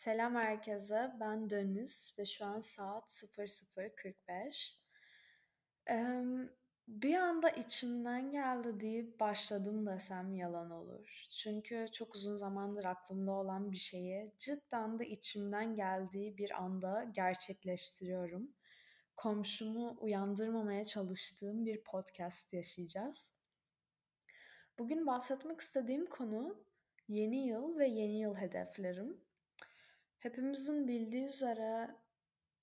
Selam herkese. Ben Deniz ve şu an saat 00.45. Eee, bir anda içimden geldi deyip başladım desem yalan olur. Çünkü çok uzun zamandır aklımda olan bir şeyi cidden de içimden geldiği bir anda gerçekleştiriyorum. Komşumu uyandırmamaya çalıştığım bir podcast yaşayacağız. Bugün bahsetmek istediğim konu yeni yıl ve yeni yıl hedeflerim. Hepimizin bildiği üzere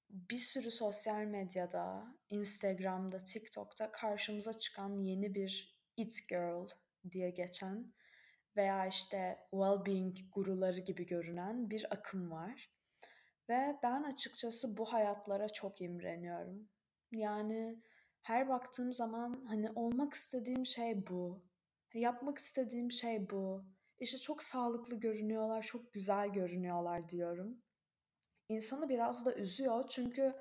bir sürü sosyal medyada, Instagram'da, TikTok'ta karşımıza çıkan yeni bir It Girl diye geçen veya işte well-being guruları gibi görünen bir akım var. Ve ben açıkçası bu hayatlara çok imreniyorum. Yani her baktığım zaman hani olmak istediğim şey bu. Yapmak istediğim şey bu. İşte çok sağlıklı görünüyorlar, çok güzel görünüyorlar diyorum. İnsanı biraz da üzüyor çünkü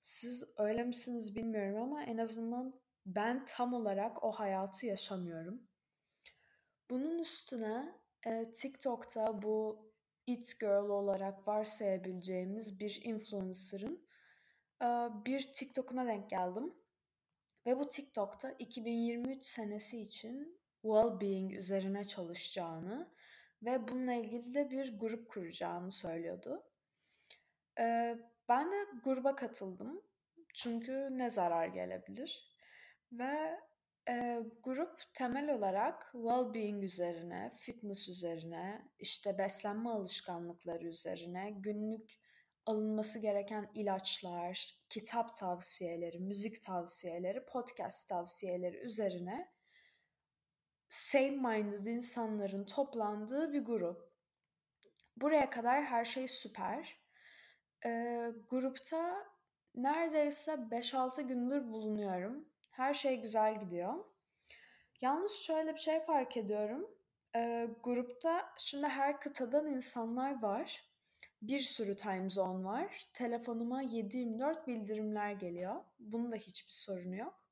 siz öyle misiniz bilmiyorum ama en azından ben tam olarak o hayatı yaşamıyorum. Bunun üstüne e, TikTok'ta bu It Girl olarak varsayabileceğimiz bir influencer'ın e, bir TikTok'una denk geldim. Ve bu TikTok'ta 2023 senesi için well-being üzerine çalışacağını ve bununla ilgili de bir grup kuracağını söylüyordu. Ee, ben de gruba katıldım. Çünkü ne zarar gelebilir? Ve e, grup temel olarak well-being üzerine, fitness üzerine, işte beslenme alışkanlıkları üzerine, günlük alınması gereken ilaçlar, kitap tavsiyeleri, müzik tavsiyeleri, podcast tavsiyeleri üzerine same-minded insanların toplandığı bir grup. Buraya kadar her şey süper. Ee, grupta neredeyse 5-6 gündür bulunuyorum. Her şey güzel gidiyor. Yalnız şöyle bir şey fark ediyorum. Ee, grupta şimdi her kıtadan insanlar var. Bir sürü time zone var. Telefonuma 7-24 bildirimler geliyor. Bunun da hiçbir sorunu yok.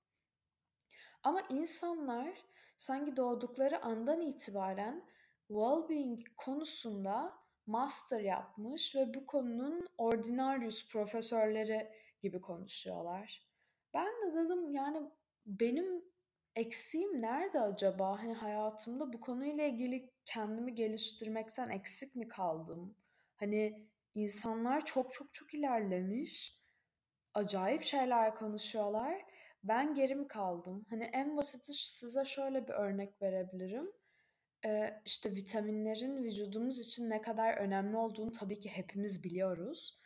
Ama insanlar sanki doğdukları andan itibaren well-being konusunda master yapmış ve bu konunun ordinarius profesörleri gibi konuşuyorlar. Ben de dedim yani benim eksiğim nerede acaba? Hani hayatımda bu konuyla ilgili kendimi geliştirmekten eksik mi kaldım? Hani insanlar çok çok çok ilerlemiş. Acayip şeyler konuşuyorlar. Ben geri mi kaldım? Hani en basiti size şöyle bir örnek verebilirim e, işte vitaminlerin vücudumuz için ne kadar önemli olduğunu tabii ki hepimiz biliyoruz.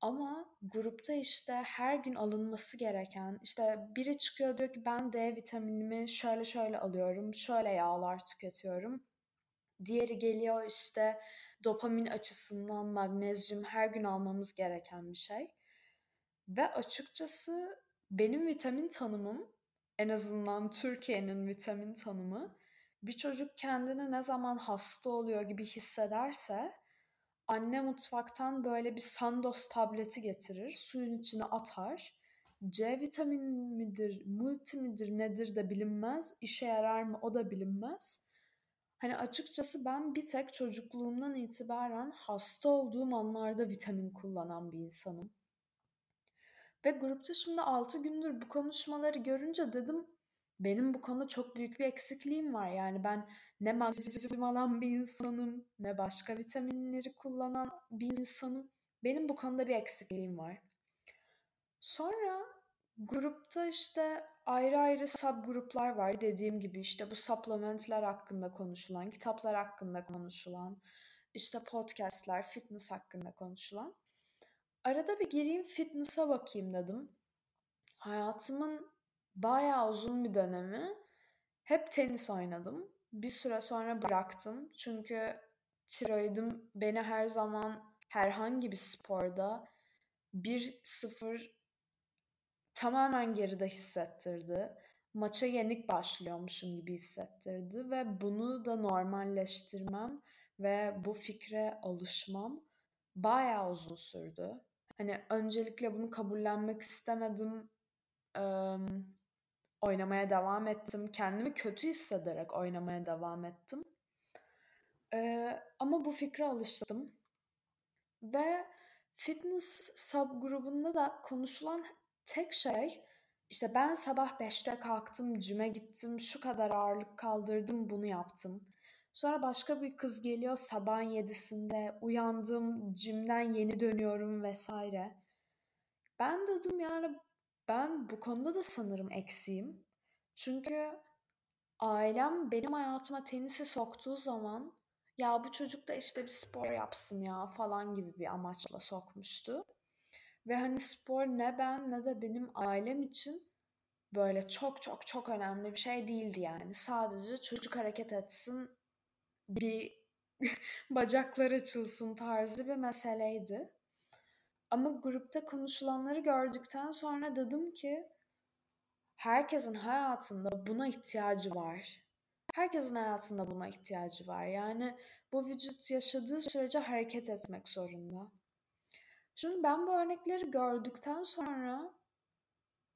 Ama grupta işte her gün alınması gereken işte biri çıkıyor diyor ki ben D vitaminimi şöyle şöyle alıyorum, şöyle yağlar tüketiyorum. Diğeri geliyor işte dopamin açısından magnezyum her gün almamız gereken bir şey. Ve açıkçası benim vitamin tanımım en azından Türkiye'nin vitamin tanımı bir çocuk kendini ne zaman hasta oluyor gibi hissederse anne mutfaktan böyle bir Sandoz tableti getirir, suyun içine atar. C vitamin midir, multi midir nedir de bilinmez, işe yarar mı o da bilinmez. Hani açıkçası ben bir tek çocukluğumdan itibaren hasta olduğum anlarda vitamin kullanan bir insanım. Ve grupta şimdi 6 gündür bu konuşmaları görünce dedim benim bu konuda çok büyük bir eksikliğim var. Yani ben ne magnezyum alan bir insanım, ne başka vitaminleri kullanan bir insanım. Benim bu konuda bir eksikliğim var. Sonra grupta işte ayrı ayrı subgruplar var. Dediğim gibi işte bu supplementler hakkında konuşulan, kitaplar hakkında konuşulan, işte podcastler, fitness hakkında konuşulan. Arada bir gireyim fitness'a bakayım dedim. Hayatımın bayağı uzun bir dönemi hep tenis oynadım. Bir süre sonra bıraktım. Çünkü tiroidim beni her zaman herhangi bir sporda 1-0 tamamen geride hissettirdi. Maça yenik başlıyormuşum gibi hissettirdi ve bunu da normalleştirmem ve bu fikre alışmam bayağı uzun sürdü. Hani öncelikle bunu kabullenmek istemedim. Ee, oynamaya devam ettim. Kendimi kötü hissederek oynamaya devam ettim. Ee, ama bu fikre alıştım. Ve fitness sub grubunda da konuşulan tek şey işte ben sabah 5'te kalktım, cime gittim, şu kadar ağırlık kaldırdım, bunu yaptım. Sonra başka bir kız geliyor sabahın yedisinde uyandım, cimden yeni dönüyorum vesaire. Ben dedim yani ben bu konuda da sanırım eksiğim. Çünkü ailem benim hayatıma tenisi soktuğu zaman ya bu çocuk da işte bir spor yapsın ya falan gibi bir amaçla sokmuştu. Ve hani spor ne ben ne de benim ailem için böyle çok çok çok önemli bir şey değildi yani. Sadece çocuk hareket etsin, bir bacaklar açılsın tarzı bir meseleydi. Ama grupta konuşulanları gördükten sonra dedim ki herkesin hayatında buna ihtiyacı var. Herkesin hayatında buna ihtiyacı var. Yani bu vücut yaşadığı sürece hareket etmek zorunda. Şimdi ben bu örnekleri gördükten sonra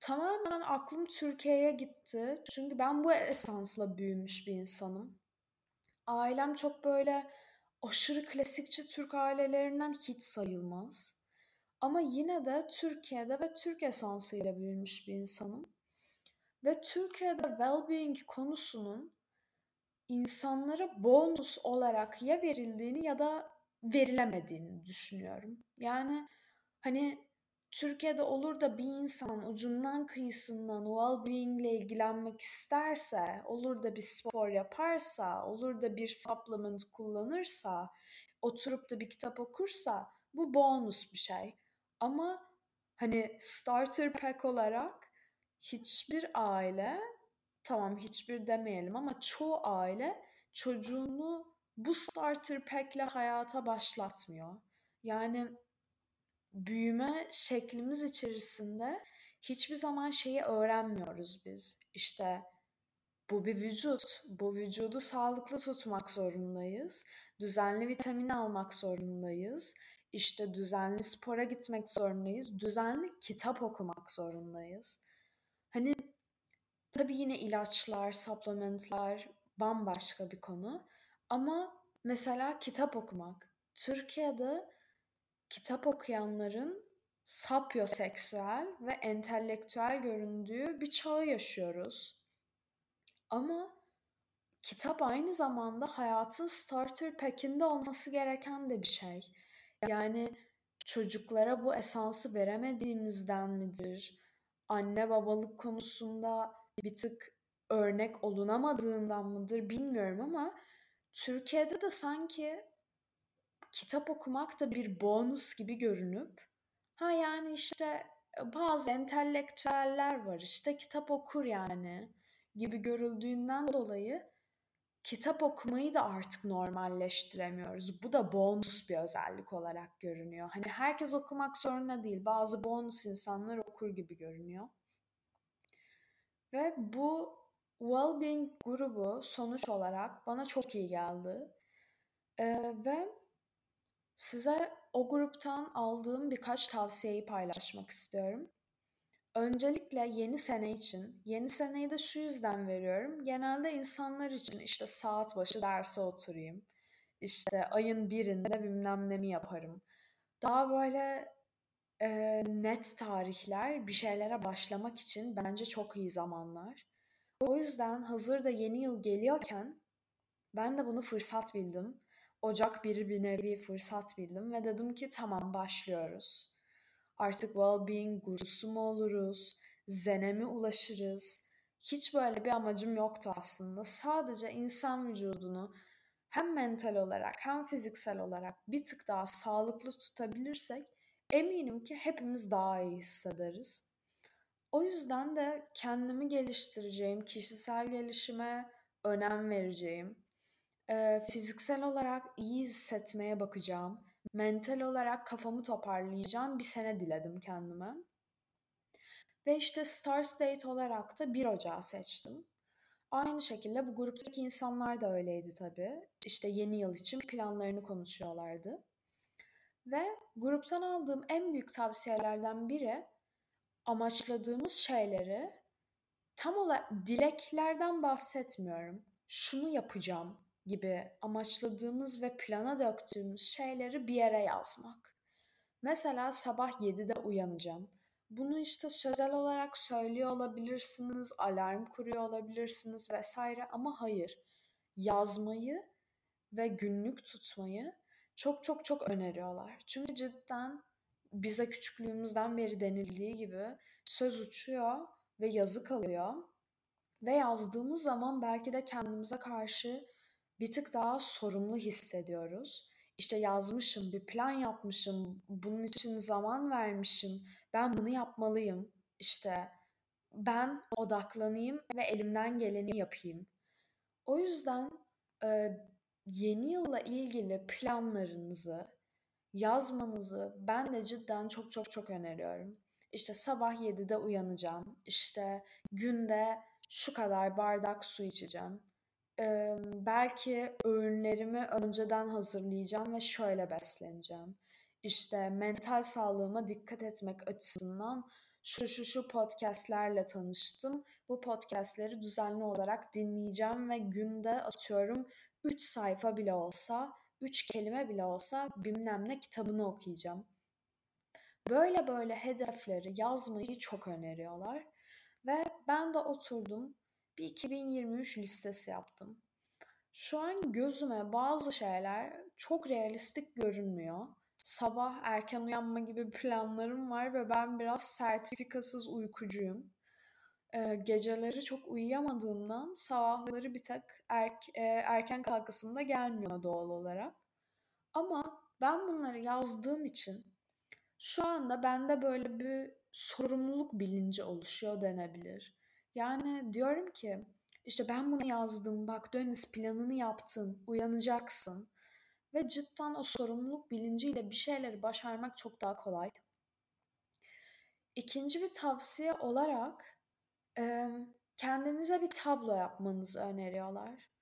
tamamen aklım Türkiye'ye gitti. Çünkü ben bu esansla büyümüş bir insanım. Ailem çok böyle aşırı klasikçi Türk ailelerinden hiç sayılmaz. Ama yine de Türkiye'de ve Türk esansıyla büyümüş bir insanım. Ve Türkiye'de well-being konusunun insanlara bonus olarak ya verildiğini ya da verilemediğini düşünüyorum. Yani hani Türkiye'de olur da bir insan ucundan kıyısından well-being ile ilgilenmek isterse, olur da bir spor yaparsa, olur da bir supplement kullanırsa, oturup da bir kitap okursa bu bonus bir şey. Ama hani starter pack olarak hiçbir aile tamam hiçbir demeyelim ama çoğu aile çocuğunu bu starter pack'le hayata başlatmıyor. Yani büyüme şeklimiz içerisinde hiçbir zaman şeyi öğrenmiyoruz biz. İşte bu bir vücut. Bu vücudu sağlıklı tutmak zorundayız. Düzenli vitamin almak zorundayız. İşte düzenli spora gitmek zorundayız. Düzenli kitap okumak zorundayız. Hani tabii yine ilaçlar, supplementler bambaşka bir konu. Ama mesela kitap okumak. Türkiye'de kitap okuyanların sapyoseksüel ve entelektüel göründüğü bir çağı yaşıyoruz. Ama kitap aynı zamanda hayatın starter pack'inde olması gereken de bir şey. Yani çocuklara bu esansı veremediğimizden midir? Anne babalık konusunda bir tık örnek olunamadığından mıdır bilmiyorum ama Türkiye'de de sanki kitap okumak da bir bonus gibi görünüp ha yani işte bazı entelektüeller var işte kitap okur yani gibi görüldüğünden dolayı kitap okumayı da artık normalleştiremiyoruz. Bu da bonus bir özellik olarak görünüyor. Hani herkes okumak zorunda değil. Bazı bonus insanlar okur gibi görünüyor. Ve bu well-being grubu sonuç olarak bana çok iyi geldi. Ee, ve size o gruptan aldığım birkaç tavsiyeyi paylaşmak istiyorum. Öncelikle yeni sene için, yeni seneyi de şu yüzden veriyorum. Genelde insanlar için işte saat başı derse oturayım. İşte ayın birinde bilmem ne mi yaparım. Daha böyle e, net tarihler bir şeylere başlamak için bence çok iyi zamanlar. O yüzden hazır da yeni yıl geliyorken ben de bunu fırsat bildim. Ocak biri bir nevi fırsat bildim ve dedim ki tamam başlıyoruz. Artık well-being gurusu mu oluruz? Zene mi ulaşırız? Hiç böyle bir amacım yoktu aslında. Sadece insan vücudunu hem mental olarak hem fiziksel olarak bir tık daha sağlıklı tutabilirsek eminim ki hepimiz daha iyi hissederiz. O yüzden de kendimi geliştireceğim, kişisel gelişime önem vereceğim. Ee, fiziksel olarak iyi hissetmeye bakacağım. Mental olarak kafamı toparlayacağım bir sene diledim kendime. Ve işte Star State olarak da 1 Ocağı seçtim. Aynı şekilde bu gruptaki insanlar da öyleydi tabii. İşte yeni yıl için planlarını konuşuyorlardı. Ve gruptan aldığım en büyük tavsiyelerden biri amaçladığımız şeyleri tam olarak dileklerden bahsetmiyorum. Şunu yapacağım gibi amaçladığımız ve plana döktüğümüz şeyleri bir yere yazmak. Mesela sabah 7'de uyanacağım. Bunu işte sözel olarak söylüyor olabilirsiniz, alarm kuruyor olabilirsiniz vesaire ama hayır. Yazmayı ve günlük tutmayı çok çok çok öneriyorlar. Çünkü cidden bize küçüklüğümüzden beri denildiği gibi söz uçuyor ve yazı kalıyor. Ve yazdığımız zaman belki de kendimize karşı bir tık daha sorumlu hissediyoruz. İşte yazmışım, bir plan yapmışım, bunun için zaman vermişim, ben bunu yapmalıyım. İşte ben odaklanayım ve elimden geleni yapayım. O yüzden e, yeni yılla ilgili planlarınızı yazmanızı ben de cidden çok çok çok öneriyorum. İşte sabah 7'de uyanacağım. İşte günde şu kadar bardak su içeceğim. Ee, belki öğünlerimi önceden hazırlayacağım ve şöyle besleneceğim. İşte mental sağlığıma dikkat etmek açısından şu şu şu podcastlerle tanıştım. Bu podcastleri düzenli olarak dinleyeceğim ve günde atıyorum 3 sayfa bile olsa, 3 kelime bile olsa bilmem ne kitabını okuyacağım. Böyle böyle hedefleri yazmayı çok öneriyorlar. Ve ben de oturdum bir 2023 listesi yaptım. Şu an gözüme bazı şeyler çok realistik görünmüyor. Sabah erken uyanma gibi planlarım var ve ben biraz sertifikasız uykucuyum. Ee, geceleri çok uyuyamadığımdan sabahları bir tek er, e, erken kalkasım da gelmiyor doğal olarak. Ama ben bunları yazdığım için şu anda bende böyle bir sorumluluk bilinci oluşuyor denebilir. Yani diyorum ki işte ben bunu yazdım bak Dönis planını yaptın uyanacaksın ve cidden o sorumluluk bilinciyle bir şeyleri başarmak çok daha kolay. İkinci bir tavsiye olarak kendinize bir tablo yapmanızı öneriyorlar.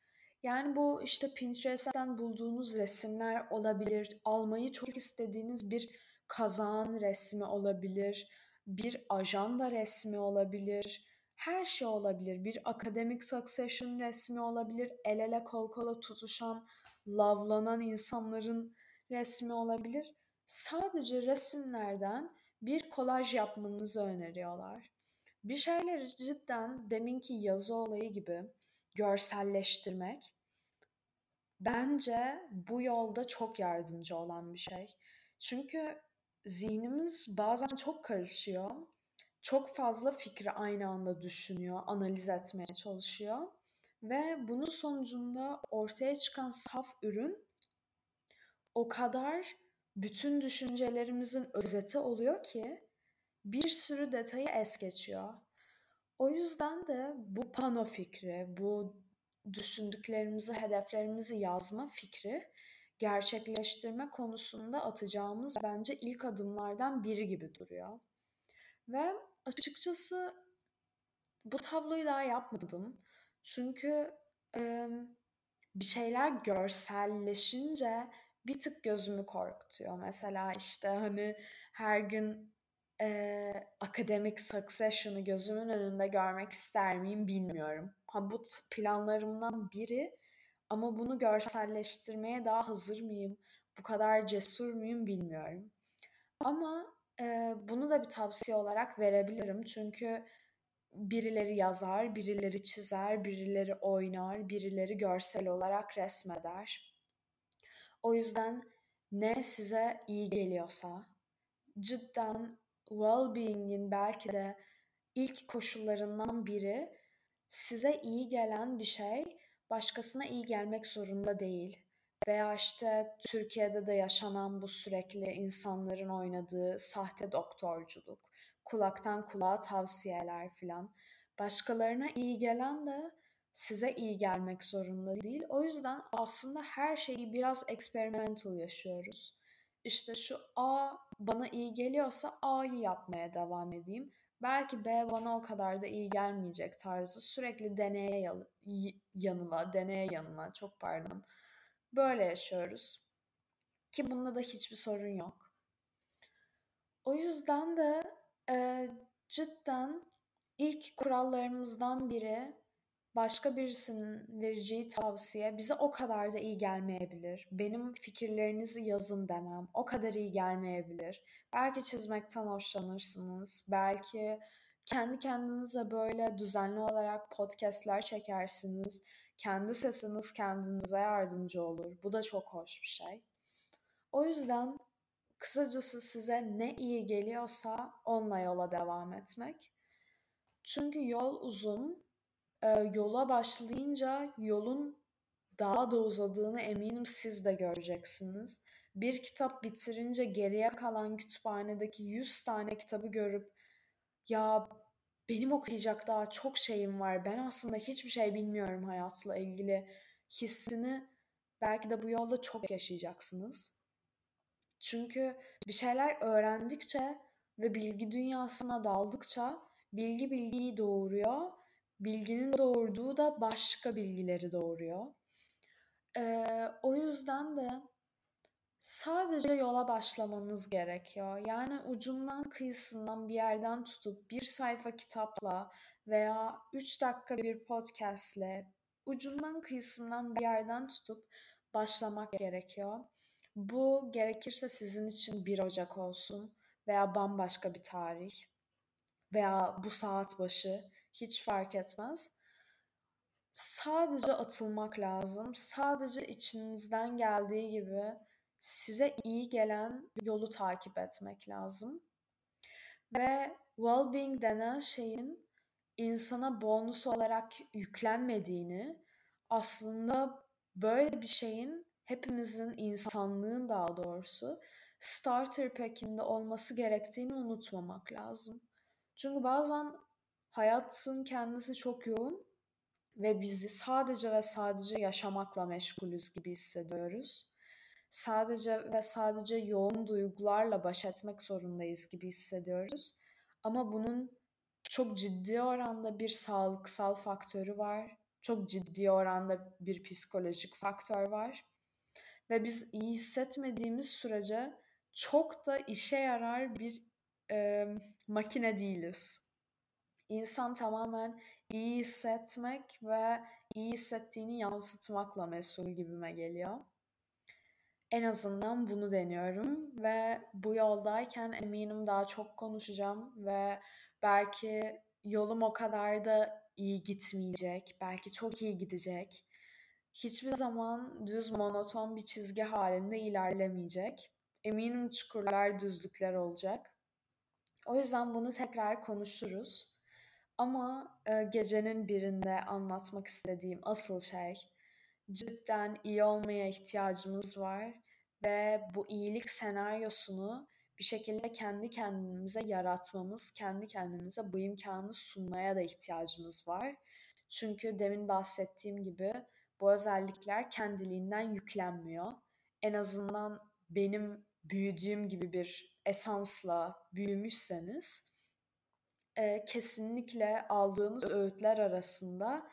Yani bu işte Pinterest'ten bulduğunuz resimler olabilir, almayı çok istediğiniz bir kazağın resmi olabilir, bir ajanda resmi olabilir, her şey olabilir. Bir akademik succession resmi olabilir, el ele kol kola tutuşan, lavlanan insanların resmi olabilir. Sadece resimlerden bir kolaj yapmanızı öneriyorlar. Bir şeyleri cidden deminki yazı olayı gibi görselleştirmek bence bu yolda çok yardımcı olan bir şey. Çünkü zihnimiz bazen çok karışıyor. Çok fazla fikri aynı anda düşünüyor, analiz etmeye çalışıyor. Ve bunun sonucunda ortaya çıkan saf ürün o kadar bütün düşüncelerimizin özeti oluyor ki bir sürü detayı es geçiyor. O yüzden de bu pano fikri, bu düşündüklerimizi, hedeflerimizi yazma fikri gerçekleştirme konusunda atacağımız bence ilk adımlardan biri gibi duruyor. Ve açıkçası bu tabloyu daha yapmadım. Çünkü e, bir şeyler görselleşince bir tık gözümü korkutuyor. Mesela işte hani her gün e, akademik succession'ı gözümün önünde görmek ister miyim bilmiyorum. Ha bu planlarımdan biri ama bunu görselleştirmeye daha hazır mıyım? Bu kadar cesur muyum bilmiyorum. Ama bunu da bir tavsiye olarak verebilirim. Çünkü birileri yazar, birileri çizer, birileri oynar, birileri görsel olarak resmeder. O yüzden ne size iyi geliyorsa cidden well-being'in belki de ilk koşullarından biri size iyi gelen bir şey başkasına iyi gelmek zorunda değil. Veya işte Türkiye'de de yaşanan bu sürekli insanların oynadığı sahte doktorculuk, kulaktan kulağa tavsiyeler filan. Başkalarına iyi gelen de size iyi gelmek zorunda değil. O yüzden aslında her şeyi biraz experimental yaşıyoruz. İşte şu A bana iyi geliyorsa A'yı yapmaya devam edeyim. Belki B bana o kadar da iyi gelmeyecek tarzı sürekli deneye yanıla, deneye yanıla çok pardon. Böyle yaşıyoruz. Ki bunda da hiçbir sorun yok. O yüzden de e, cidden ilk kurallarımızdan biri başka birisinin vereceği tavsiye bize o kadar da iyi gelmeyebilir. Benim fikirlerinizi yazın demem o kadar iyi gelmeyebilir. Belki çizmekten hoşlanırsınız. Belki kendi kendinize böyle düzenli olarak podcastler çekersiniz. Kendi sesiniz kendinize yardımcı olur. Bu da çok hoş bir şey. O yüzden kısacası size ne iyi geliyorsa onunla yola devam etmek. Çünkü yol uzun. Ee, yola başlayınca yolun daha da uzadığını eminim siz de göreceksiniz. Bir kitap bitirince geriye kalan kütüphanedeki 100 tane kitabı görüp ya benim okuyacak daha çok şeyim var. Ben aslında hiçbir şey bilmiyorum hayatla ilgili hissini belki de bu yolda çok yaşayacaksınız. Çünkü bir şeyler öğrendikçe ve bilgi dünyasına daldıkça bilgi bilgiyi doğuruyor. Bilginin doğurduğu da başka bilgileri doğuruyor. Ee, o yüzden de sadece yola başlamanız gerekiyor. Yani ucundan kıyısından bir yerden tutup bir sayfa kitapla veya 3 dakika bir podcastle ucundan kıyısından bir yerden tutup başlamak gerekiyor. Bu gerekirse sizin için 1 Ocak olsun veya bambaşka bir tarih veya bu saat başı hiç fark etmez. Sadece atılmak lazım. Sadece içinizden geldiği gibi size iyi gelen yolu takip etmek lazım. Ve well-being denen şeyin insana bonus olarak yüklenmediğini, aslında böyle bir şeyin hepimizin, insanlığın daha doğrusu starter pack'inde olması gerektiğini unutmamak lazım. Çünkü bazen hayatın kendisi çok yoğun ve bizi sadece ve sadece yaşamakla meşgulüz gibi hissediyoruz. Sadece ve sadece yoğun duygularla baş etmek zorundayız gibi hissediyoruz. Ama bunun çok ciddi oranda bir sağlıksal faktörü var. Çok ciddi oranda bir psikolojik faktör var. Ve biz iyi hissetmediğimiz sürece çok da işe yarar bir e, makine değiliz. İnsan tamamen iyi hissetmek ve iyi hissettiğini yansıtmakla mesul gibime geliyor. En azından bunu deniyorum ve bu yoldayken eminim daha çok konuşacağım ve belki yolum o kadar da iyi gitmeyecek, belki çok iyi gidecek. Hiçbir zaman düz monoton bir çizgi halinde ilerlemeyecek. Eminim çukurlar, düzlükler olacak. O yüzden bunu tekrar konuşuruz. Ama e, gecenin birinde anlatmak istediğim asıl şey cidden iyi olmaya ihtiyacımız var ve bu iyilik senaryosunu bir şekilde kendi kendimize yaratmamız, kendi kendimize bu imkanı sunmaya da ihtiyacımız var. Çünkü demin bahsettiğim gibi bu özellikler kendiliğinden yüklenmiyor. En azından benim büyüdüğüm gibi bir esansla büyümüşseniz e, kesinlikle aldığınız öğütler arasında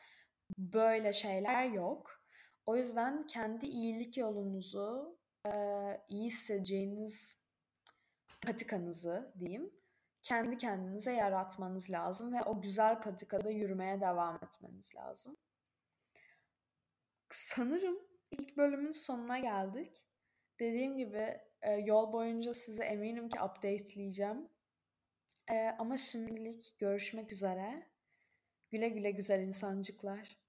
böyle şeyler yok. O yüzden kendi iyilik yolunuzu, e, iyi hissedeceğiniz patikanızı diyeyim, kendi kendinize yaratmanız lazım ve o güzel patikada yürümeye devam etmeniz lazım. Sanırım ilk bölümün sonuna geldik. Dediğim gibi e, yol boyunca size eminim ki updateleyeceğim. E, ama şimdilik görüşmek üzere. Güle güle güzel insancıklar.